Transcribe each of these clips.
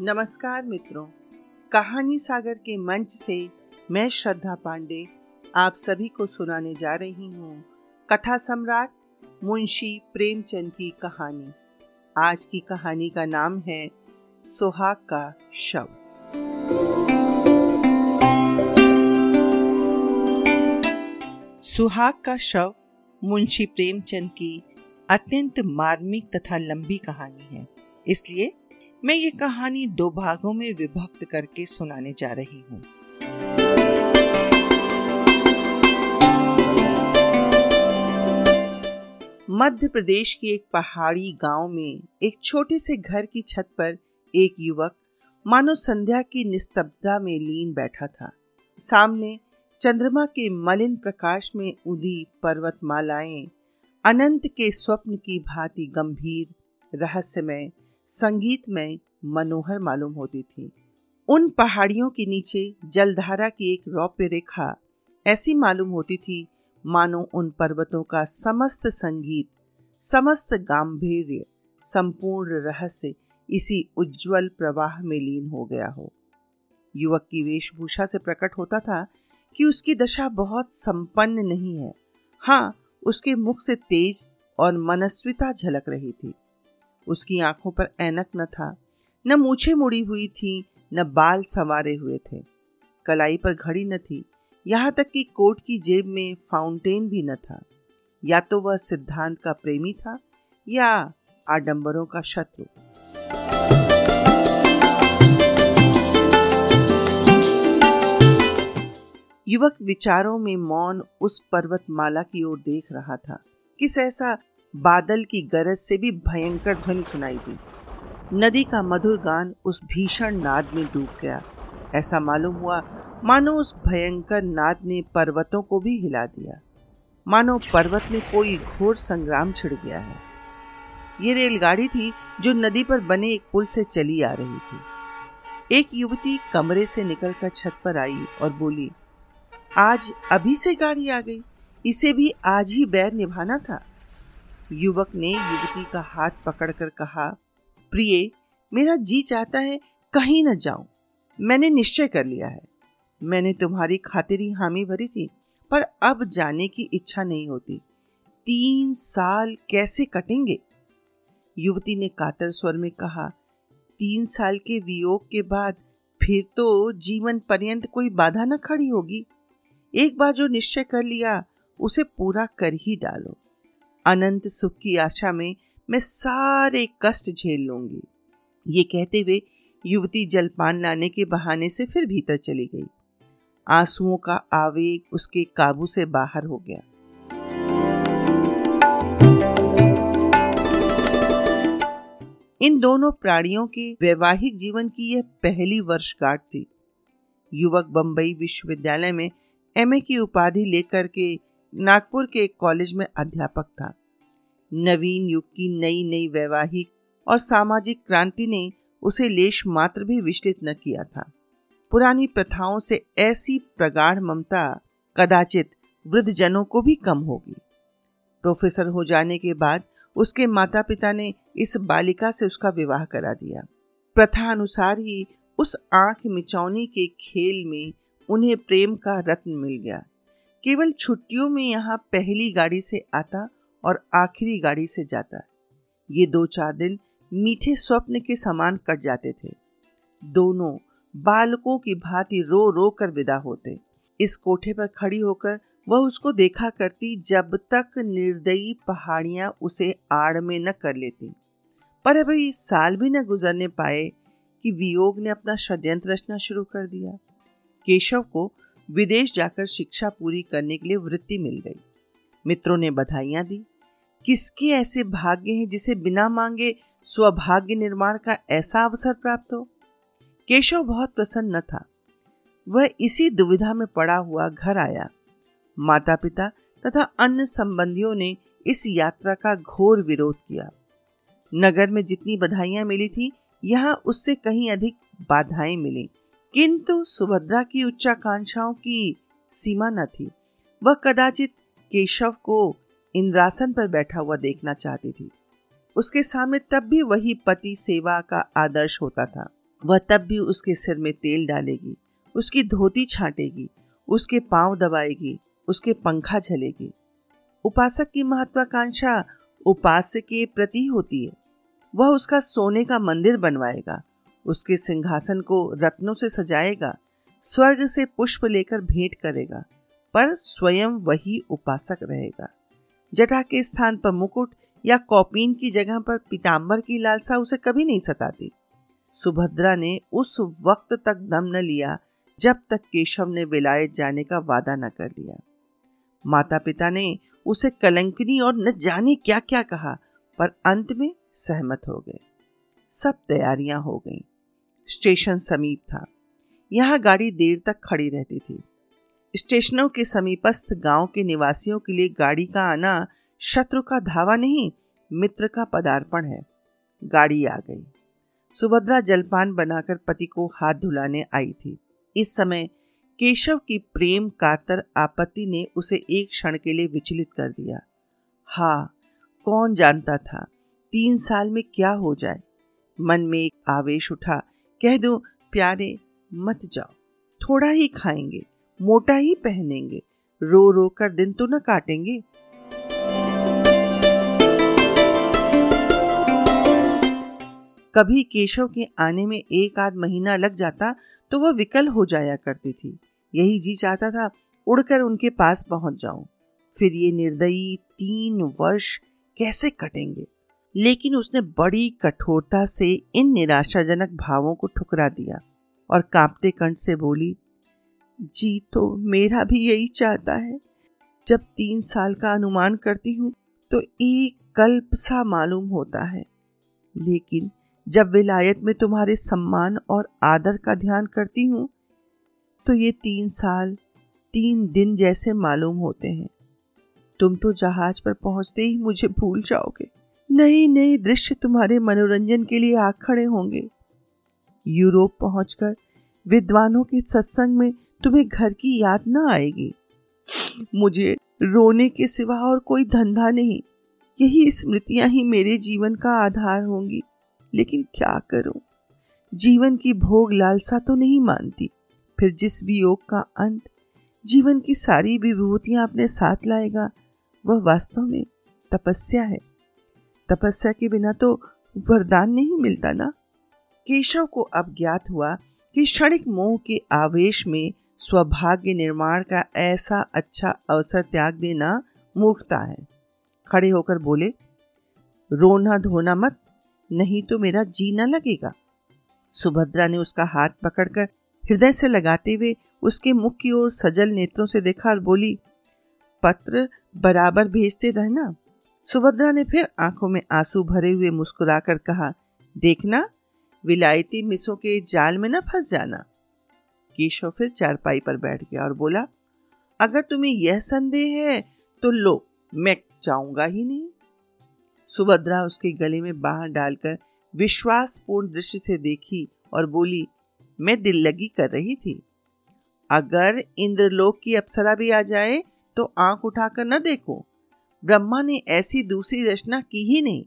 नमस्कार मित्रों। कहानी सागर के मंच से मैं श्रद्धा पांडे आप सभी को सुनाने जा रही हूँ कथा सम्राट मुंशी प्रेमचंद की कहानी। आज की कहानी का नाम है सुहाग का शव। सुहाग का शव मुंशी प्रेमचंद की अत्यंत मार्मिक तथा लंबी कहानी है, इसलिए मैं ये कहानी दो भागों में विभक्त करके सुनाने जा रही हूँ। मध्य प्रदेश की एक पहाड़ी गाँव में एक छोटे से घर की छत पर एक युवक मानो संध्या की निस्तब्धता में लीन बैठा था। सामने चंद्रमा के मलिन प्रकाश में उदी पर्वतमालाएँ, अनंत के स्वप्न की भांति गंभीर, रहस्यमय संगीतमय मनोहर मालूम होती थी। उन पहाड़ियों के नीचे जलधारा की एक रौप्य रेखा, ऐसी मालूम होती थी, मानो उन पर्वतों का समस्त संगीत, समस्त गांधीर्य संपूर्ण रहस्य इसी उज्जवल प्रवाह में लीन हो गया हो। युवक की वेशभूषा से प्रकट होता था कि उसकी दशा बहुत संपन्न नहीं है। हाँ उसके मुख से तेज और मनस्विता झलक रही थी। उसकी आँखों पर ऐनक न था, न मूछे मुड़ी हुई थी, न बाल संवारे हुए थे। कलाई पर घड़ी न थी, यहाँ तक कि कोट की जेब में फाउंटेन भी न था। या तो वह सिद्धांत का प्रेमी था, या आडंबरों का शत्रु। युवक विचारों में मौन उस पर्वतमाला की ओर देख रहा था कि सहसा बादल की गरज से भी भयंकर ध्वनि सुनाई दी। नदी का मधुर गान उस भीषण नाद में डूब गया। ऐसा मालूम हुआ, मानो उस भयंकर नाद ने पर्वतों को भी हिला दिया। मानो पर्वत में कोई घोर संग्राम छिड़ गया है। ये रेलगाड़ी थी जो नदी पर बने एक पुल से चली आ रही थी। एक युवती कमरे से निकलकर छत पर आई और बोली, आज अभी से गाड़ी आ गई। इसे भी आज ही बैर निभाना था। युवक ने युवती का हाथ पकड़कर कहा, प्रिय, मेरा जी चाहता है कहीं न जाऊँ। मैंने निश्चय कर लिया है। मैंने तुम्हारी खातिरी हामी भरी थी, पर अब जाने की इच्छा नहीं होती। तीन साल कैसे कटेंगे? युवती ने कातर स्वर में कहा, तीन साल के वियोग के बाद फिर तो जीवन पर्यंत कोई बाधा न खड़ी होगी। एक बार जो निश्चय कर लिया, उसे पूरा कर ही डालो। अनंत सुख की आशा में मैं सारे कष्ट झेल लूँगी। ये कहते हुए युवती जलपान लाने के बहाने से फिर भीतर चली गई। आंसुओं का आवेग उसके काबू से बाहर हो गया। इन दोनों प्राणियों के वैवाहिक जीवन की यह पहली वर्षगांठ थी। युवक बंबई विश्वविद्यालय में एमए की उपाधि लेकर के नागपुर के एक कॉलेज में अध्यापक था। नवीन युग की नई नई वैवाहिक और सामाजिक क्रांति ने उसे लेश मात्र भी विचलित न किया था। पुरानी प्रथाओं से ऐसी प्रगाढ़ ममता कदाचित वृद्ध जनों को भी कम होगी। प्रोफेसर हो जाने के बाद उसके माता पिता ने इस बालिका से उसका विवाह करा दिया। प्रथा अनुसार ही उस आँख मिचौनी के खेल में उन्हें प्रेम का रत्न मिल गया। केवल छुट्टियों में यहाँ पहली गाड़ी से आता और आखिरी गाड़ी से जाता। ये दो चार दिन मीठे स्वप्न के समान कट जाते थे। दोनों बालकों की भांति रो रो कर विदा होते। इस कोठे पर खड़ी होकर वह उसको देखा करती जब तक निर्दयी पहाड़ियाँ उसे आड़ में न कर लेती। पर अभी साल भी न गुजरने पाए कि वियोग ने अपना षड्यंत्र रचना शुरू कर दिया। केशव को विदेश जाकर शिक्षा पूरी करने के लिए वृत्ति मिल गई। मित्रों ने बधाइयाँ दी। किसके ऐसे भाग्य हैं जिसे बिना मांगे स्वभाग्य निर्माण का ऐसा अवसर प्राप्त हो? केशव बहुत प्रसन्न न था। वह इसी दुविधा में पड़ा हुआ घर आया। माता पिता तथा अन्य संबंधियों ने इस यात्रा का घोर विरोध किया। नगर में जितनी बधाइयाँ मिली थी, यहाँ उससे कहीं अधिक बाधाएँ मिली। किंतु सुभद्रा की उच्चाकांक्षाओं की सीमा न थी। वह कदाचित केशव को इंद्रासन पर बैठा हुआ देखना चाहती थी। उसके सामने तब भी वही पति सेवा का आदर्श होता था। वह तब भी उसके सिर में तेल डालेगी, उसकी धोती छाटेगी, उसके पाँव दबाएगी, उसके पंखा झलेगी। उपासक की महत्वाकांक्षा उपास्य के प्रति होती है। वह उसका सोने का मंदिर बनवाएगा। उसके सिंहासन को रत्नों से सजाएगा, स्वर्ग से पुष्प लेकर भेंट करेगा, पर स्वयं वही उपासक रहेगा। जटा के स्थान पर मुकुट या कौपीन की जगह पर पीताम्बर की लालसा उसे कभी नहीं सताती। सुभद्रा ने उस वक्त तक दम न लिया, जब तक केशव ने विलायत जाने का वादा न कर लिया। माता पिता ने उसे कलंकनी और न जाने क्या क्या कहा, पर अंत में सहमत हो गए। सब तैयारियाँ हो गईं। स्टेशन समीप था। यहाँ गाड़ी देर तक खड़ी रहती थी। स्टेशनों के समीपस्थ गाँव के निवासियों के लिए गाड़ी का आना शत्रु का धावा नहीं, मित्र का पदार्पण है। गाड़ी आ गई। सुभद्रा जलपान बनाकर पति को हाथ धुलाने आई थी। इस समय केशव की प्रेम कातर आपत्ति ने उसे एक क्षण के लिए विचलित कर दिया। हाँ कौन जानता था, तीन साल में क्या हो जाए? मन में एक आवेश उठा कह दू, प्यारे, मत जाओ। थोड़ा ही खाएँगे, मोटा ही पहनेंगे। रो रो कर दिन तो न काटेंगे। कभी केशव के आने में एक आध महीना लग जाता तो वह विकल हो जाया करती थी। यही जी चाहता था, उड़कर उनके पास पहुँच जाऊँ। फिर ये निर्दयी तीन वर्ष कैसे कटेंगे? लेकिन उसने बड़ी कठोरता से इन निराशाजनक भावों को ठुकरा दिया और कांपते कंठ से बोली, जी तो मेरा भी यही चाहता है। जब तीन साल का अनुमान करती हूँ तो एक कल्प सा मालूम होता है। लेकिन जब विलायत में तुम्हारे सम्मान और आदर का ध्यान करती हूँ तो ये तीन साल, तीन दिन जैसे मालूम होते हैं। तुम तो जहाज़ पर पहुँचते ही मुझे भूल जाओगे। नए नए दृश्य तुम्हारे मनोरंजन के लिए आ खड़े होंगे। यूरोप पहुंचकर विद्वानों के सत्संग में तुम्हें घर की याद ना आएगी। मुझे रोने के सिवा और कोई धंधा नहीं। यही स्मृतियाँ ही मेरे जीवन का आधार होंगी। लेकिन क्या करूँ? जीवन की भोग लालसा तो नहीं मानती। फिर जिस वियोग का अंत जीवन की सारी विभूतियाँ अपने साथ लाएगा, वह वास्तव में तपस्या है। तपस्या के बिना तो वरदान नहीं मिलता ना? केशव को अब ज्ञात हुआ कि क्षणिक मोह के आवेश में स्वभाग्य निर्माण का ऐसा अच्छा अवसर त्याग देना मूर्खता है। खड़े होकर बोले, रोना धोना मत, नहीं तो मेरा जी न लगेगा। सुभद्रा ने उसका हाथ पकड़कर हृदय से लगाते हुए उसके मुख की ओर सजल नेत्रों से देखा और बोली, पत्र बराबर भेजते रहना। सुभद्रा ने फिर आँखों में आँसू भरे हुए मुस्कुराकर कहा, देखना, विलायती मिसों के जाल में न फंस जाना। केशव फिर चारपाई पर बैठ गया और बोला, अगर तुम्हें यह संदेह है तो लो, मैं जाऊँगा ही नहीं। सुभद्रा उसके गले में बाहर डालकर विश्वासपूर्ण दृष्टि से देखी और बोली, मैं दिल लगी कर रही थी। अगर इंद्रलोक की अप्सरा भी आ जाए तो आँख उठाकर न देखो। ब्रह्मा ने ऐसी दूसरी रचना की ही नहीं।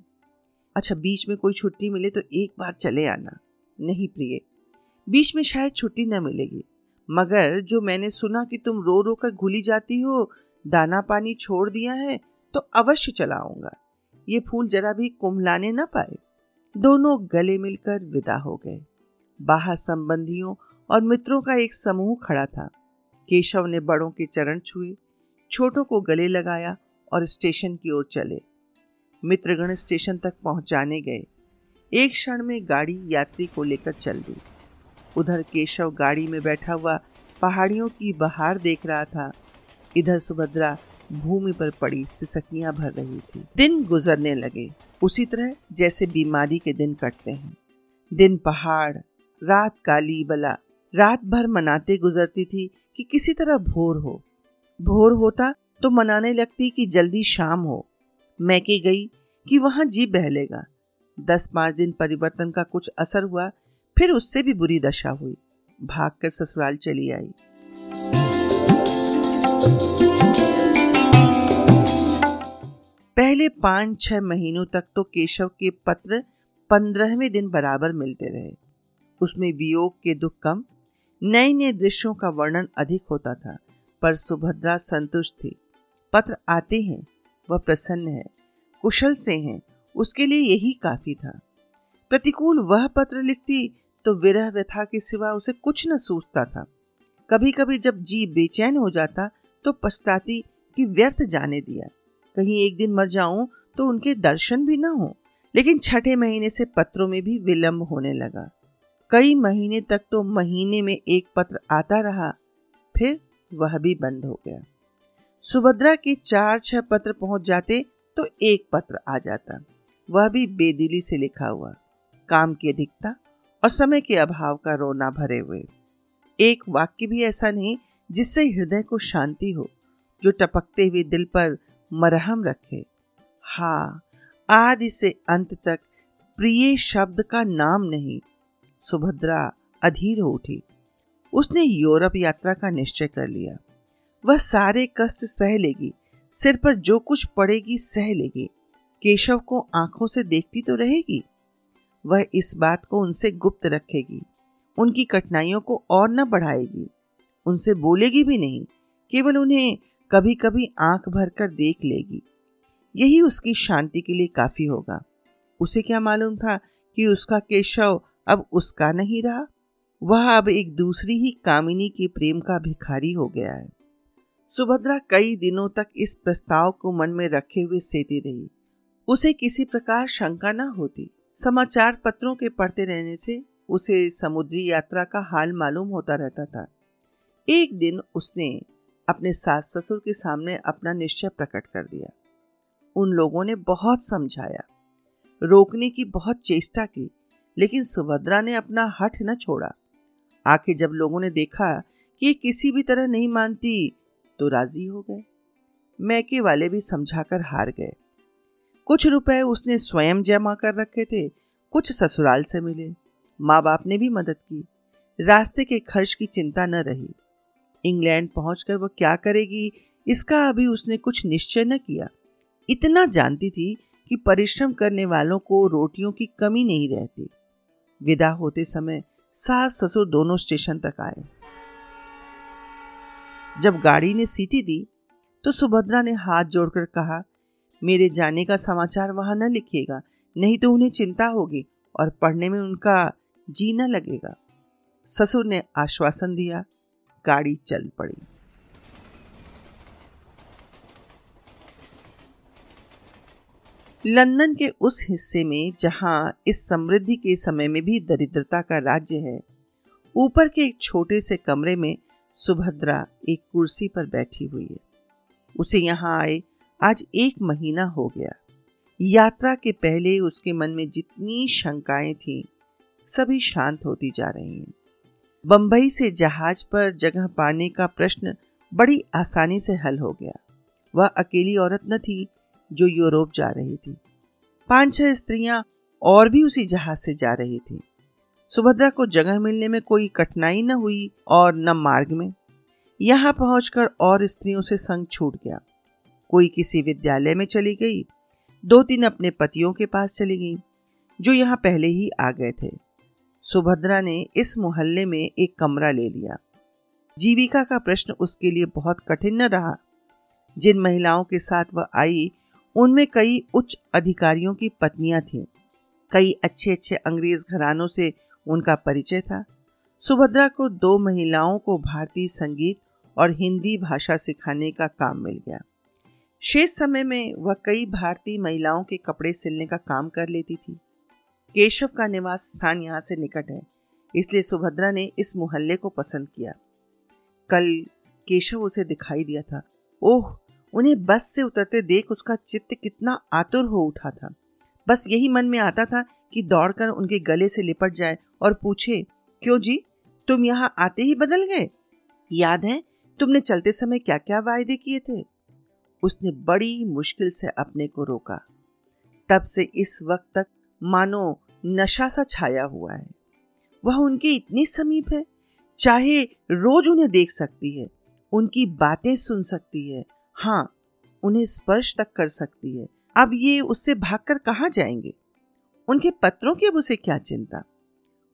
अच्छा बीच में कोई छुट्टी मिले तो एक बार चले आना। नहीं प्रिय, बीच में शायद छुट्टी न मिलेगी। मगर जो मैंने सुना कि तुम रो रो कर घुली जाती हो, दाना पानी छोड़ दिया है तो अवश्य चलाऊँगा ये फूल जरा भी कुमलाने न पाए। दोनों गले मिलकर विदा हो गए। बाहर संबंधियों और मित्रों का एक समूह खड़ा था। केशव ने बड़ों के चरण छुए, छोटों को गले लगाया और स्टेशन की ओर चले। मित्रगण स्टेशन तक पहुँचाने गए। एक क्षण में गाड़ी यात्री को लेकर चल दी। उधर केशव गाड़ी में बैठा हुआ पहाड़ियों की बहार देख रहा था। इधर सुभद्रा भूमि पर पड़ी सिसकियाँ भर रही थी। दिन गुजरने लगे। उसी तरह जैसे बीमारी के दिन कटते हैं। दिन पहाड़, रात काली बला, रात भर मनाते गुजरती थी कि किसी तरह भोर हो। भोर होता तो मनाने लगती कि जल्दी शाम हो। मैके गई कि वहाँ जी बहलेगा। दस पाँच दिन परिवर्तन का कुछ असर हुआ, फिर उससे भी बुरी दशा हुई। भागकर ससुराल चली आई। पहले पाँच छह महीनों तक तो केशव के पत्र पंद्रहवें दिन बराबर मिलते रहे। उसमें वियोग के दुख कम नए नए दृश्यों का वर्णन अधिक होता था, पर सुभद्रा संतुष्ट थी। पत्र आते हैं, वह प्रसन्न है, कुशल से हैं, उसके लिए यही काफ़ी था। प्रतिकूल वह पत्र लिखती तो विरह व्यथा के सिवा उसे कुछ न सूझता था। कभी कभी जब जी बेचैन हो जाता तो पछताती कि व्यर्थ जाने दिया। कहीं एक दिन मर जाऊँ तो उनके दर्शन भी ना हो, लेकिन छठे महीने से पत्रों में भी विलंब होने लगा। कई महीने तक तो महीने में एक पत्र आता रहा, फिर वह भी बंद हो गया। सुभद्रा के चार छह पत्र पहुँच जाते तो एक पत्र आ जाता। वह भी बेदिली से लिखा हुआ। काम की अधिकता और समय के अभाव का रोना भरे हुए। एक वाक्य भी ऐसा नहीं जिससे हृदय को शांति हो, जो टपकते हुए दिल पर मरहम रखे। हा आदि से अंत तक प्रिय शब्द का नाम नहीं, सुभद्रा अधीर हो उठी। उसने यूरोप यात्रा का निश्चय कर लिया। वह सारे कष्ट सह लेगी, सिर पर जो कुछ पड़ेगी सह लेगी। केशव को आँखों से देखती तो रहेगी। वह इस बात को उनसे गुप्त रखेगी। उनकी कठिनाइयों को और न बढ़ाएगी। उनसे बोलेगी भी नहीं, केवल उन्हें कभी कभी आँख भर कर देख लेगी। यही उसकी शांति के लिए काफ़ी होगा। उसे क्या मालूम था कि उसका केशव अब उसका नहीं रहा? वह अब एक दूसरी ही कामिनी के प्रेम का भिखारी हो गया है। सुभद्रा कई दिनों तक इस प्रस्ताव को मन में रखे हुए सेती रही। उसे किसी प्रकार शंका न होती। समाचार पत्रों के पढ़ते रहने से उसे समुद्री यात्रा का हाल मालूम होता रहता था। एक दिन उसने अपने सास ससुर के सामने अपना निश्चय प्रकट कर दिया। उन लोगों ने बहुत समझाया। रोकने की बहुत चेष्टा की, लेकिन सुभद्रा ने अपना हठ न छोड़ा। आखिर जब लोगों ने देखा कि ये किसी भी तरह नहीं मानती तो राज़ी हो गए। मैके वाले भी समझाकर हार गए। कुछ रुपए उसने स्वयं जमा कर रखे थे, कुछ ससुराल से मिले। माँ बाप ने भी मदद की। रास्ते के खर्च की चिंता न रही। इंग्लैंड पहुंचकर वह क्या करेगी, इसका अभी उसने कुछ निश्चय न किया। इतना जानती थी कि परिश्रम करने वालों को रोटियों की कमी नहीं रहती। विदा होते समय सास ससुर दोनों स्टेशन तक आए। जब गाड़ी ने सीटी दी तो सुभद्रा ने हाथ जोड़कर कहा, मेरे जाने का समाचार वहाँ न लिखिएगा, नहीं तो उन्हें चिंता होगी और पढ़ने में उनका जी न लगेगा। ससुर ने आश्वासन दिया, गाड़ी चल पड़ी। लंदन के उस हिस्से में, जहाँ इस समृद्धि के समय में भी दरिद्रता का राज्य है, ऊपर के एक छोटे से कमरे में सुभद्रा एक कुर्सी पर बैठी हुई है। उसे यहाँ आए आज एक महीना हो गया। यात्रा के पहले उसके मन में जितनी शंकाएँ थीं, सभी शांत होती जा रही हैं। बंबई से जहाज़ पर जगह पाने का प्रश्न बड़ी आसानी से हल हो गया। वह अकेली औरत न थी जो यूरोप जा रही थी। पाँच छह स्त्रियाँ और भी उसी जहाज़ से जा रही थी। सुभद्रा को जगह मिलने में कोई कठिनाई न हुई और न मार्ग में। यहाँ पहुंचकर और स्त्रियों से संग छूट गया। कोई किसी विद्यालय में चली गई। दो तीन अपने पतियों के पास चली गई, जो यहाँ पहले ही आ गए थे। सुभद्रा ने इस मोहल्ले में एक कमरा ले लिया। जीविका का प्रश्न उसके लिए बहुत कठिन न रहा। जिन महिलाओं के साथ वह आई, उनमें कई उच्च अधिकारियों की पत्नियाँ थीं। कई अच्छे अच्छे अंग्रेज़ घरानों से उनका परिचय था। सुभद्रा को दो महिलाओं को भारतीय संगीत और हिंदी भाषा सिखाने का काम मिल गया। शेष समय में वह कई भारतीय महिलाओं के कपड़े सिलने का काम कर लेती थी। केशव का निवास स्थान यहाँ से निकट है, इसलिए सुभद्रा ने इस मोहल्ले को पसंद किया। कल केशव उसे दिखाई दिया था। ओह, उन्हें बस से उतरते देख उसका चित्त कितना आतुर हो उठा था। बस यही मन में आता था कि दौड़कर उनके गले से लिपट जाए और पूछे, क्यों जी? तुम यहाँ आते ही बदल गए? याद है, तुमने चलते समय क्या क्या वायदे किए थे? उसने बड़ी मुश्किल से अपने को रोका। तब से इस वक्त तक, मानो नशा सा छाया हुआ है। वह उनके इतनी समीप है, चाहे रोज उन्हें देख सकती है, उनकी बातें सुन सकती है हाँ उन्हें स्पर्श तक कर सकती है। अब ये उससे भागकर कहाँ जाएँगे? उनके पत्रों की अब उसे क्या चिंता?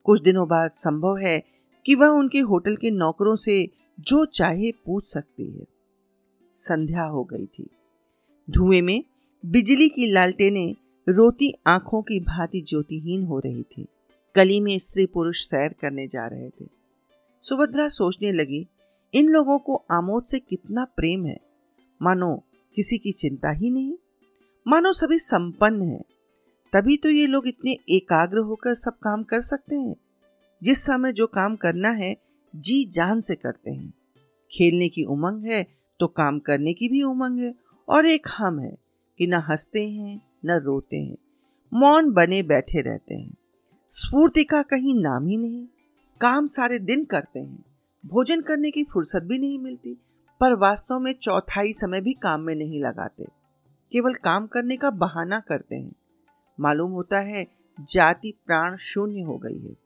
कुछ दिनों बाद संभव है कि वह उनके होटल के नौकरों से जो चाहे पूछ सकती है। संध्या हो गई थी। धुएँ में बिजली की लालटेनें रोती आँखों की भांति ज्योतिहीन हो रही थी। गली में स्त्री पुरुष सैर करने जा रहे थे। सुभद्रा सोचने लगी, इन लोगों को आमोद से कितना प्रेम है? मानो किसी की चिंता ही नहीं। मानो सभी संपन्न है। तभी तो ये लोग इतने एकाग्र होकर सब काम कर सकते हैं। जिस समय जो काम करना है, जी जान से करते हैं। खेलने की उमंग है तो काम करने की भी उमंग है, और एक हम है कि न हँसते हैं, न रोते हैं, मौन बने बैठे रहते हैं। स्फूर्ति का कहीं नाम ही नहीं, काम सारे दिन करते हैं, भोजन करने की फुर्सत भी नहीं मिलती, पर वास्तव में चौथाई समय भी काम में नहीं लगाते, केवल काम करने का बहाना करते हैं। मालूम होता है जाति प्राण शून्य हो गई है।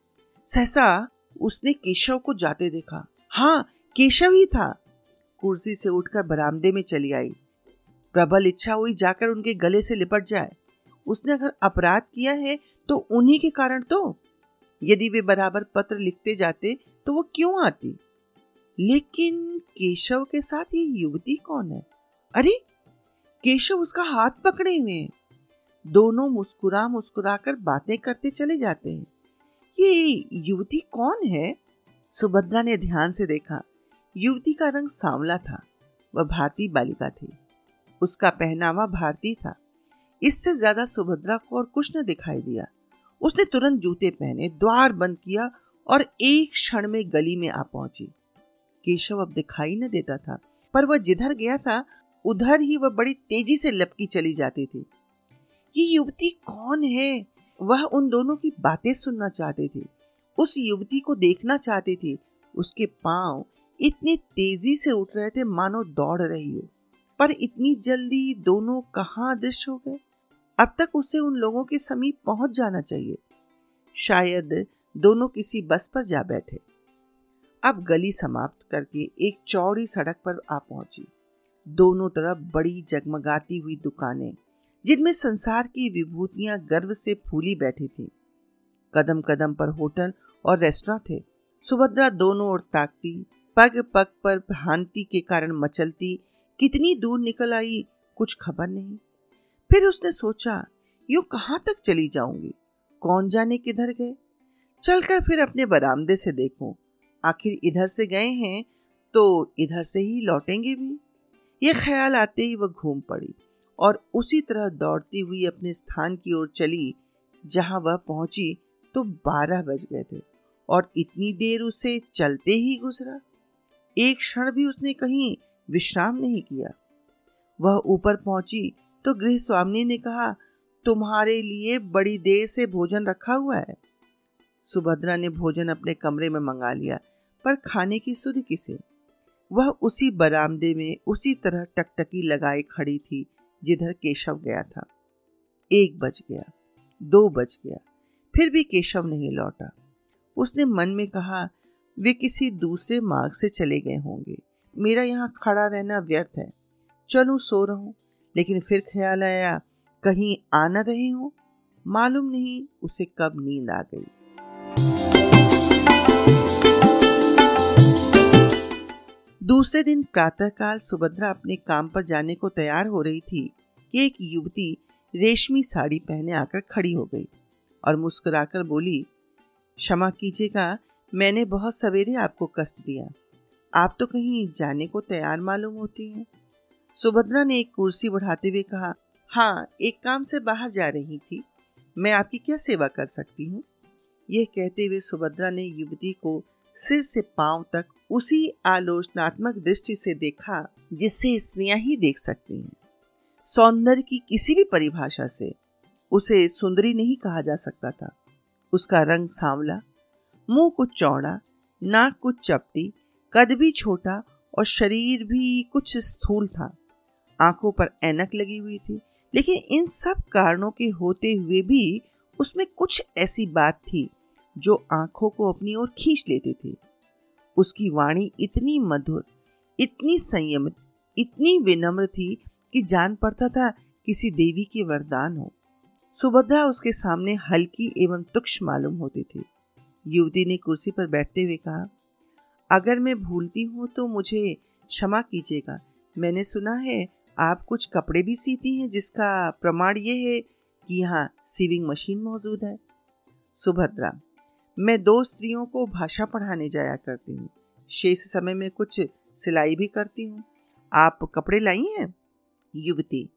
सहसा उसने केशव को जाते देखा। हाँ केशव ही था। कुर्सी से उठकर बरामदे में चली आई। प्रबल इच्छा हुई जाकर उनके गले से लिपट जाए। उसने अगर अपराध किया है तो उन्हीं के कारण तो। यदि वे बराबर पत्र लिखते जाते तो वो क्यों आती? लेकिन केशव के साथ ये युवती कौन है? अरे, केशव उसका हाथ पकड़े हुए हैं। दोनों मुस्कुरा मुस्कुरा कर बातें करते चले जाते हैं। ये युवती कौन है? सुभद्रा ने ध्यान से देखा। युवती का रंग सांवला था, वह भारतीय बालिका थी। उसका पहनावा भारतीय था। इससे ज़्यादा सुभद्रा को और कुछ न दिखाई दिया। उसने तुरंत जूते पहने, द्वार बंद किया और एक क्षण में गली में आ पहुँची। केशव अब दिखाई न देता था, पर वह जिधर गया था, उधर ही वह बड़ी तेज़ी से लपकी चली जाती थी। ये युवती कौन है? वह उन दोनों की बातें सुनना चाहते थे। उस युवती को देखना चाहते थे। उसके पाँव इतनी तेज़ी से उठ रहे थे, मानो दौड़ रही हो। पर इतनी जल्दी दोनों कहाँ अदृश्य हो गए? अब तक उसे उन लोगों के समीप पहुँच जाना चाहिए। शायद दोनों किसी बस पर जा बैठे। अब गली समाप्त करके एक चौड़ी सड़क पर आ पहुँची। दोनों तरफ़ बड़ी जगमगाती हुई दुकानें। जिनमें संसार की विभूतियाँ गर्व से फूली बैठी थी। कदम कदम पर होटल और रेस्टोरेंट थे। सुभद्रा दोनों ओर ताकती पग पग पर भ्रांति के कारण मचलती, कितनी दूर निकल आई कुछ खबर नहीं। फिर उसने सोचा, यू कहाँ तक चली जाऊँगी? कौन जाने किधर गए? चलकर फिर अपने बरामदे से देखूँ। आखिर इधर से गए हैं तो इधर से ही लौटेंगे भी। ये ख्याल आते ही वह घूम पड़ी। और उसी तरह दौड़ती हुई अपने स्थान की ओर चली। जहाँ वह पहुँची तो बारह बज गए थे और इतनी देर उसे चलते ही गुजरा। एक क्षण भी उसने कहीं विश्राम नहीं किया। वह ऊपर पहुँची तो गृह स्वामी ने कहा, तुम्हारे लिए बड़ी देर से भोजन रखा हुआ है। सुभद्रा ने भोजन अपने कमरे में मंगा लिया, पर खाने की सुध किसे वह उसी बरामदे में उसी तरह टकटकी लगाए खड़ी थी जिधर केशव गया था। एक बज गया, दो बज गया, फिर भी केशव नहीं लौटा। उसने मन में कहा, वे किसी दूसरे मार्ग से चले गए होंगे। मेरा यहाँ खड़ा रहना व्यर्थ है। चलूँ, सो रहूँ, लेकिन फिर ख्याल आया, कहीं आ न रहे हो। मालूम नहीं उसे कब नींद आ गई। दूसरे दिन प्रातःकाल सुभद्रा अपने काम पर जाने को तैयार हो रही थी कि एक युवती रेशमी साड़ी पहने आकर खड़ी हो गई और मुस्कुराकर बोली, क्षमा कीजिएगा, मैंने बहुत सवेरे आपको कष्ट दिया। आप तो कहीं जाने को तैयार मालूम होती हैं। सुभद्रा ने एक कुर्सी बढ़ाते हुए कहा हाँ एक काम से बाहर जा रही थी। मैं आपकी क्या सेवा कर सकती हूँ? यह कहते हुए सुभद्रा ने युवती को सिर से पाँव तक उसी आलोचनात्मक दृष्टि से देखा, जिससे स्त्रियाँ ही देख सकती हैं। सौंदर्य की किसी भी परिभाषा से उसे सुंदरी नहीं कहा जा सकता था। उसका रंग सांवला, मुँह कुछ चौड़ा, नाक कुछ चपटी, कद भी छोटा और शरीर भी कुछ स्थूल था। आँखों पर ऐनक लगी हुई थी, लेकिन इन सब कारणों के होते हुए भी उसमें कुछ ऐसी बात थी, जो आँखों को अपनी ओर खींच लेती थी। उसकी वाणी इतनी मधुर, इतनी संयमित, इतनी विनम्र थी कि जान पड़ता था किसी देवी के वरदान हो। सुभद्रा उसके सामने हल्की एवं तुक्ष मालूम होती थी। युवती ने कुर्सी पर बैठते हुए कहा, अगर मैं भूलती हूँ तो मुझे क्षमा कीजिएगा। मैंने सुना है आप कुछ कपड़े भी सीती हैं जिसका प्रमाण ये है कि यहाँ सीविंग मशीन मौजूद है। सुभद्रा मैं दो स्त्रियों को भाषा पढ़ाने जाया करती हूँ। शेष समय में कुछ सिलाई भी करती हूँ। आप कपड़े लाई हैं? युवती,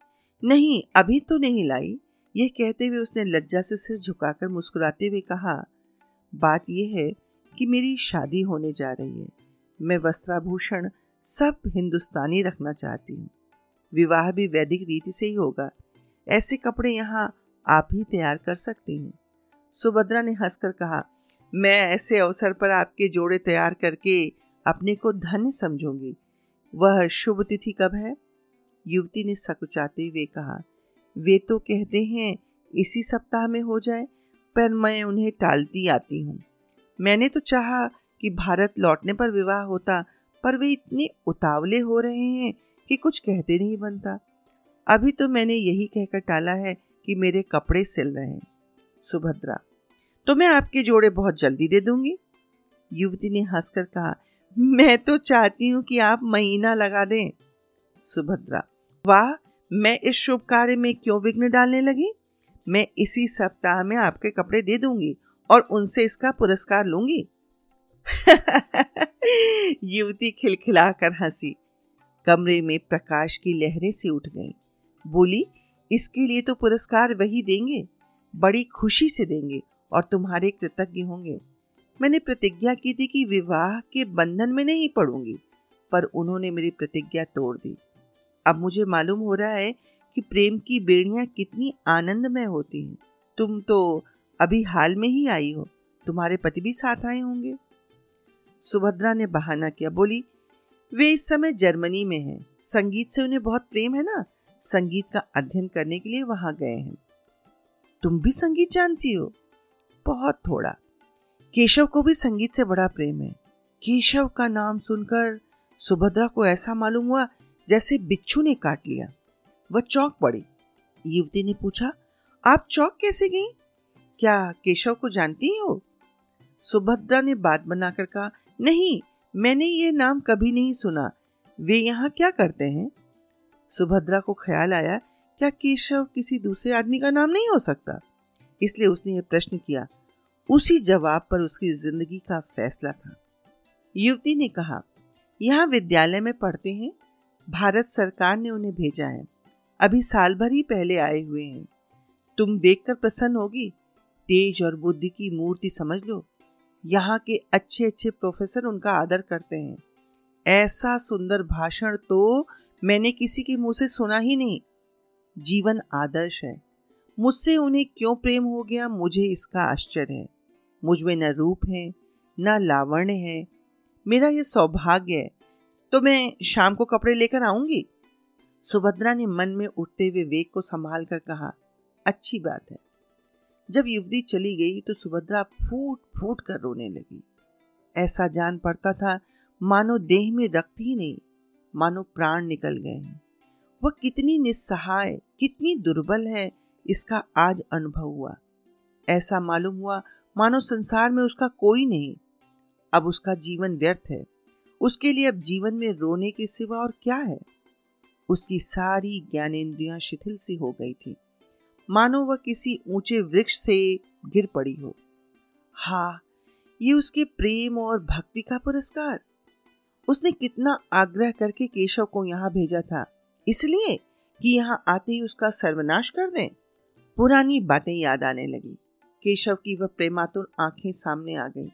नहीं, अभी तो नहीं लाई। यह कहते हुए उसने लज्जा से सिर झुकाकर मुस्कुराते हुए कहा, बात यह है कि मेरी शादी होने जा रही है। मैं वस्त्राभूषण सब हिंदुस्तानी रखना चाहती हूँ। विवाह भी वैदिक रीति से ही होगा। ऐसे कपड़े यहाँ आप ही तैयार कर सकती हैं। सुभद्रा ने हंसकर कहा मैं ऐसे अवसर पर आपके जोड़े तैयार करके अपने को धन्य समझूँगी। वह शुभ तिथि कब है? युवती ने सकुचाते हुए कहा, वे तो कहते हैं इसी सप्ताह में हो जाए, पर मैं उन्हें टालती आती हूँ। मैंने तो चाहा कि भारत लौटने पर विवाह होता, पर वे इतने उतावले हो रहे हैं कि कुछ कहते नहीं बनता। अभी तो मैंने यही कहकर टाला है कि मेरे कपड़े सिल रहे हैं। सुभद्रा तो मैं आपके जोड़े बहुत जल्दी दे दूँगी। युवती ने हंसकर कहा, मैं तो चाहती हूँ कि आप महीना लगा दें। सुभद्रा, वाह, मैं इस शुभ कार्य में क्यों विघ्न डालने लगी? मैं इसी सप्ताह में आपके कपड़े दे दूँगी और उनसे इसका पुरस्कार लूँगी? युवती खिलखिलाकर हँसी। कमरे में प्रकाश की लहरें से उठ गई। बोली, इसके लिए तो पुरस्कार वही देंगे, बड़ी खुशी से देंगे। और तुम्हारे कृतज्ञ होंगे। मैंने प्रतिज्ञा की थी कि विवाह के बंधन में नहीं पड़ूँगी, पर उन्होंने मेरी प्रतिज्ञा तोड़ दी। अब मुझे मालूम हो रहा है कि प्रेम की बेड़ियाँ कितनी आनंदमय होती हैं। तुम तो अभी हाल में ही आई हो, तुम्हारे पति भी साथ आए होंगे। सुभद्रा ने बहाना किया, बोली, वे इस समय जर्मनी में हैं। संगीत से उन्हें बहुत प्रेम है ना? संगीत का अध्ययन करने के लिए वहाँ गए हैं। तुम भी संगीत जानती हो? बहुत थोड़ा। केशव को भी संगीत से बड़ा प्रेम है। केशव का नाम सुनकर सुभद्रा को ऐसा मालूम हुआ जैसे बिच्छू ने काट लिया। वह चौक पड़ी। युवती ने पूछा, आप चौक कैसे गई? क्या केशव को जानती हो? सुभद्रा ने बात बनाकर कहा, नहीं, मैंने ये नाम कभी नहीं सुना। वे यहाँ क्या करते हैं? सुभद्रा को ख्याल आया, क्या केशव किसी दूसरे आदमी का नाम नहीं हो सकता? इसलिए उसने ये प्रश्न किया उसी जवाब पर उसकी ज़िंदगी का फैसला था। युवती ने कहा, यहाँ विद्यालय में पढ़ते हैं, भारत सरकार ने उन्हें भेजा है। अभी साल भर ही पहले आए हुए हैं। तुम देखकर प्रसन्न होगी, तेज और बुद्धि की मूर्ति समझ लो। यहाँ के अच्छे अच्छे प्रोफेसर उनका आदर करते हैं। ऐसा सुंदर भाषण तो मैंने किसी के मुँह से सुना ही नहीं। जीवन आदर्श है। मुझसे उन्हें क्यों प्रेम हो गया, मुझे इसका आश्चर्य है। मुझमें न रूप है, न लावण्य है। मेरा यह सौभाग्य है तो मैं शाम को कपड़े लेकर आऊँगी? सुभद्रा ने मन में उठते हुए वेग को संभाल कर कहा, अच्छी बात है। जब युवती चली गई तो सुभद्रा फूट फूट कर रोने लगी। ऐसा जान पड़ता था, मानो देह में रक्त ही नहीं, मानो प्राण निकल गए हैं। वह कितनी निस्सहाय, कितनी दुर्बल है, इसका आज अनुभव हुआ। ऐसा मालूम हुआ मानो संसार में उसका कोई नहीं। अब उसका जीवन व्यर्थ है। उसके लिए अब जीवन में रोने के सिवा और क्या है? उसकी सारी ज्ञानेन्द्रियाँ शिथिल सी हो गई थी। मानो वह किसी ऊँचे वृक्ष से गिर पड़ी हो। हा, ये उसके प्रेम और भक्ति का पुरस्कार। उसने कितना आग्रह करके केशव को यहाँ भेजा था। इसलिए कि यहाँ आते ही उसका सर्वनाश कर दें। पुरानी बातें याद आने लगी। केशव की वह प्रेमातुर आँखें सामने आ गईं।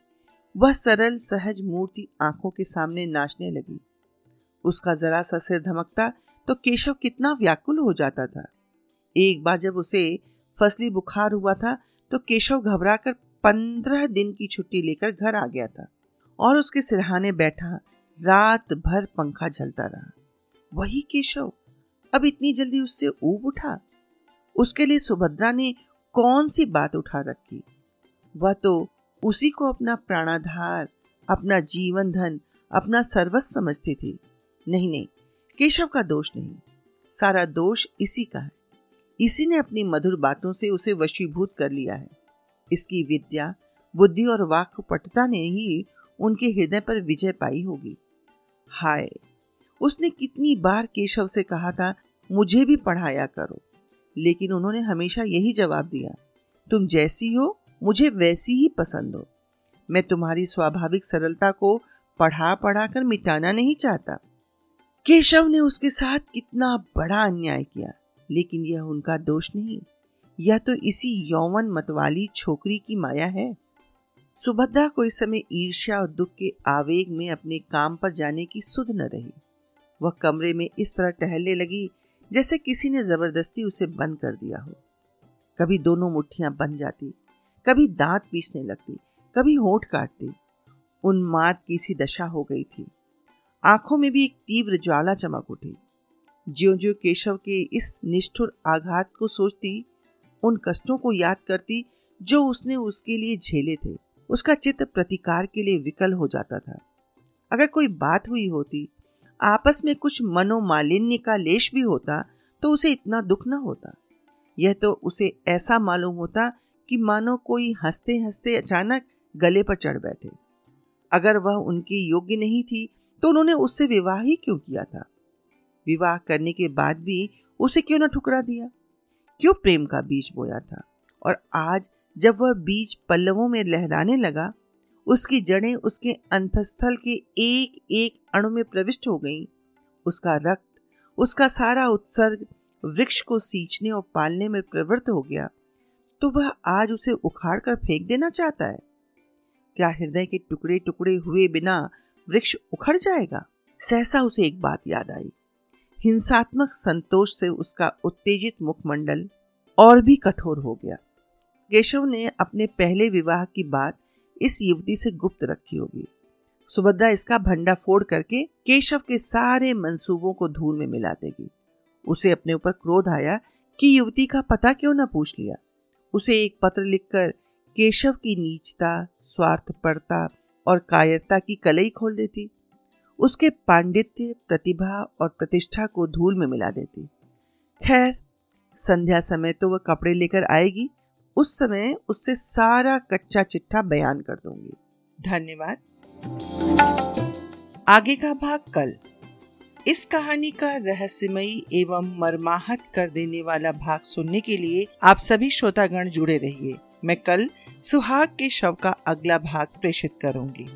वह सरल, सहज मूर्ति आँखों के सामने नाचने लगी। उसका जरा सा सिर धमकता तो केशव कितना व्याकुल हो जाता था। एक बार जब उसे फसली बुखार हुआ था तो केशव घबराकर पंद्रह दिन की छुट्टी लेकर घर आ गया था और उसके सिरहाने बैठा, रात भर पंखा झलता रहा। वही केशव, अब इतनी जल्दी उससे ऊब उठा? उसके लिए सुभद्रा ने कौन सी बात उठा रखी? वह तो उसी को अपना प्राणाधार, अपना जीवन धन, अपना सर्वस्व समझती थी। नहीं नहीं, केशव का दोष नहीं। सारा दोष इसी का है। इसी ने अपनी मधुर बातों से उसे वशीभूत कर लिया है। इसकी विद्या, बुद्धि और वाक्पटुता ने ही उनके हृदय पर विजय पाई होगी। हाय, उसने कितनी बार केशव से कहा था, मुझे भी पढ़ाया करो। लेकिन उन्होंने हमेशा यही जवाब दिया, तुम जैसी हो, मुझे वैसी ही पसंद हो। मैं तुम्हारी स्वाभाविक सरलता को पढ़ा पढ़ा कर मिटाना नहीं चाहता। केशव ने उसके साथ कितना बड़ा अन्याय किया, लेकिन यह उनका दोष नहीं। यह तो इसी यौवन मतवाली छोकरी की माया है। सुभद्रा को इस समय ईर्ष्या और दुख के आवेग में अपने काम पर जाने की सुध न रही। वह कमरे में इस तरह टहलने लगी जैसे किसी ने ज़बरदस्ती उसे बंद कर दिया हो। कभी दोनों मुट्ठियाँ बन जाती, कभी दांत पीसने लगती, कभी होठ काटती। उन्माद की सी दशा हो गई थी। आँखों में भी एक तीव्र ज्वाला चमक उठी। ज्यो ज्यो केशव के इस निष्ठुर आघात को सोचती, उन कष्टों को याद करती, जो उसने उसके लिए झेले थे, उसका चित्त प्रतिकार के लिए विकल हो जाता था। अगर कोई बात हुई होती आपस में कुछ मनोमालिन्य का लेश भी होता तो उसे इतना दुख न होता। यह तो उसे ऐसा मालूम होता कि मानो कोई हँसते हँसते अचानक गले पर चढ़ बैठे। अगर वह उनकी योग्य नहीं थी तो उन्होंने उससे विवाह ही क्यों किया था? विवाह करने के बाद भी उसे क्यों न ठुकरा दिया? क्यों प्रेम का बीज बोया था? और आज जब वह बीज पल्लवों में लहराने लगा उसकी जड़ें उसके अंतस्थल के एक एक अणु में प्रविष्ट हो गईं, उसका रक्त उसका सारा उत्सर्ग वृक्ष को सींचने और पालने में प्रवृत्त हो गया। तो वह आज उसे उखाड़ कर फेंक देना चाहता है। क्या हृदय के टुकड़े टुकड़े हुए बिना वृक्ष उखड़ जाएगा? सहसा उसे एक बात याद आई। हिंसात्मक संतोष से उसका उत्तेजित मुखमंडल और भी कठोर हो गया। केशव ने अपने पहले विवाह की बात इस युवती से गुप्त रखी होगी। सुभद्रा इसका भंडा फोड़ करके केशव के सारे मंसूबों को धूल में मिला देगी उसे अपने ऊपर क्रोध आया कि युवती का पता क्यों न पूछ लिया। उसे एक पत्र लिखकर केशव की नीचता, स्वार्थपरता और कायरता की कलई खोल देती। उसके पांडित्य, प्रतिभा और प्रतिष्ठा को धूल में मिला देती। खैर, संध्या समय तो वह कपड़े लेकर आएगी उस समय उससे सारा कच्चा चिट्ठा बयान कर दूँगी। धन्यवाद। आगे का भाग कल। इस कहानी का रहस्यमयी एवं मरमाहत कर देने वाला भाग सुनने के लिए आप सभी श्रोतागण जुड़े रहिए। मैं कल सुहाग के शव का अगला भाग प्रेषित करूँगी।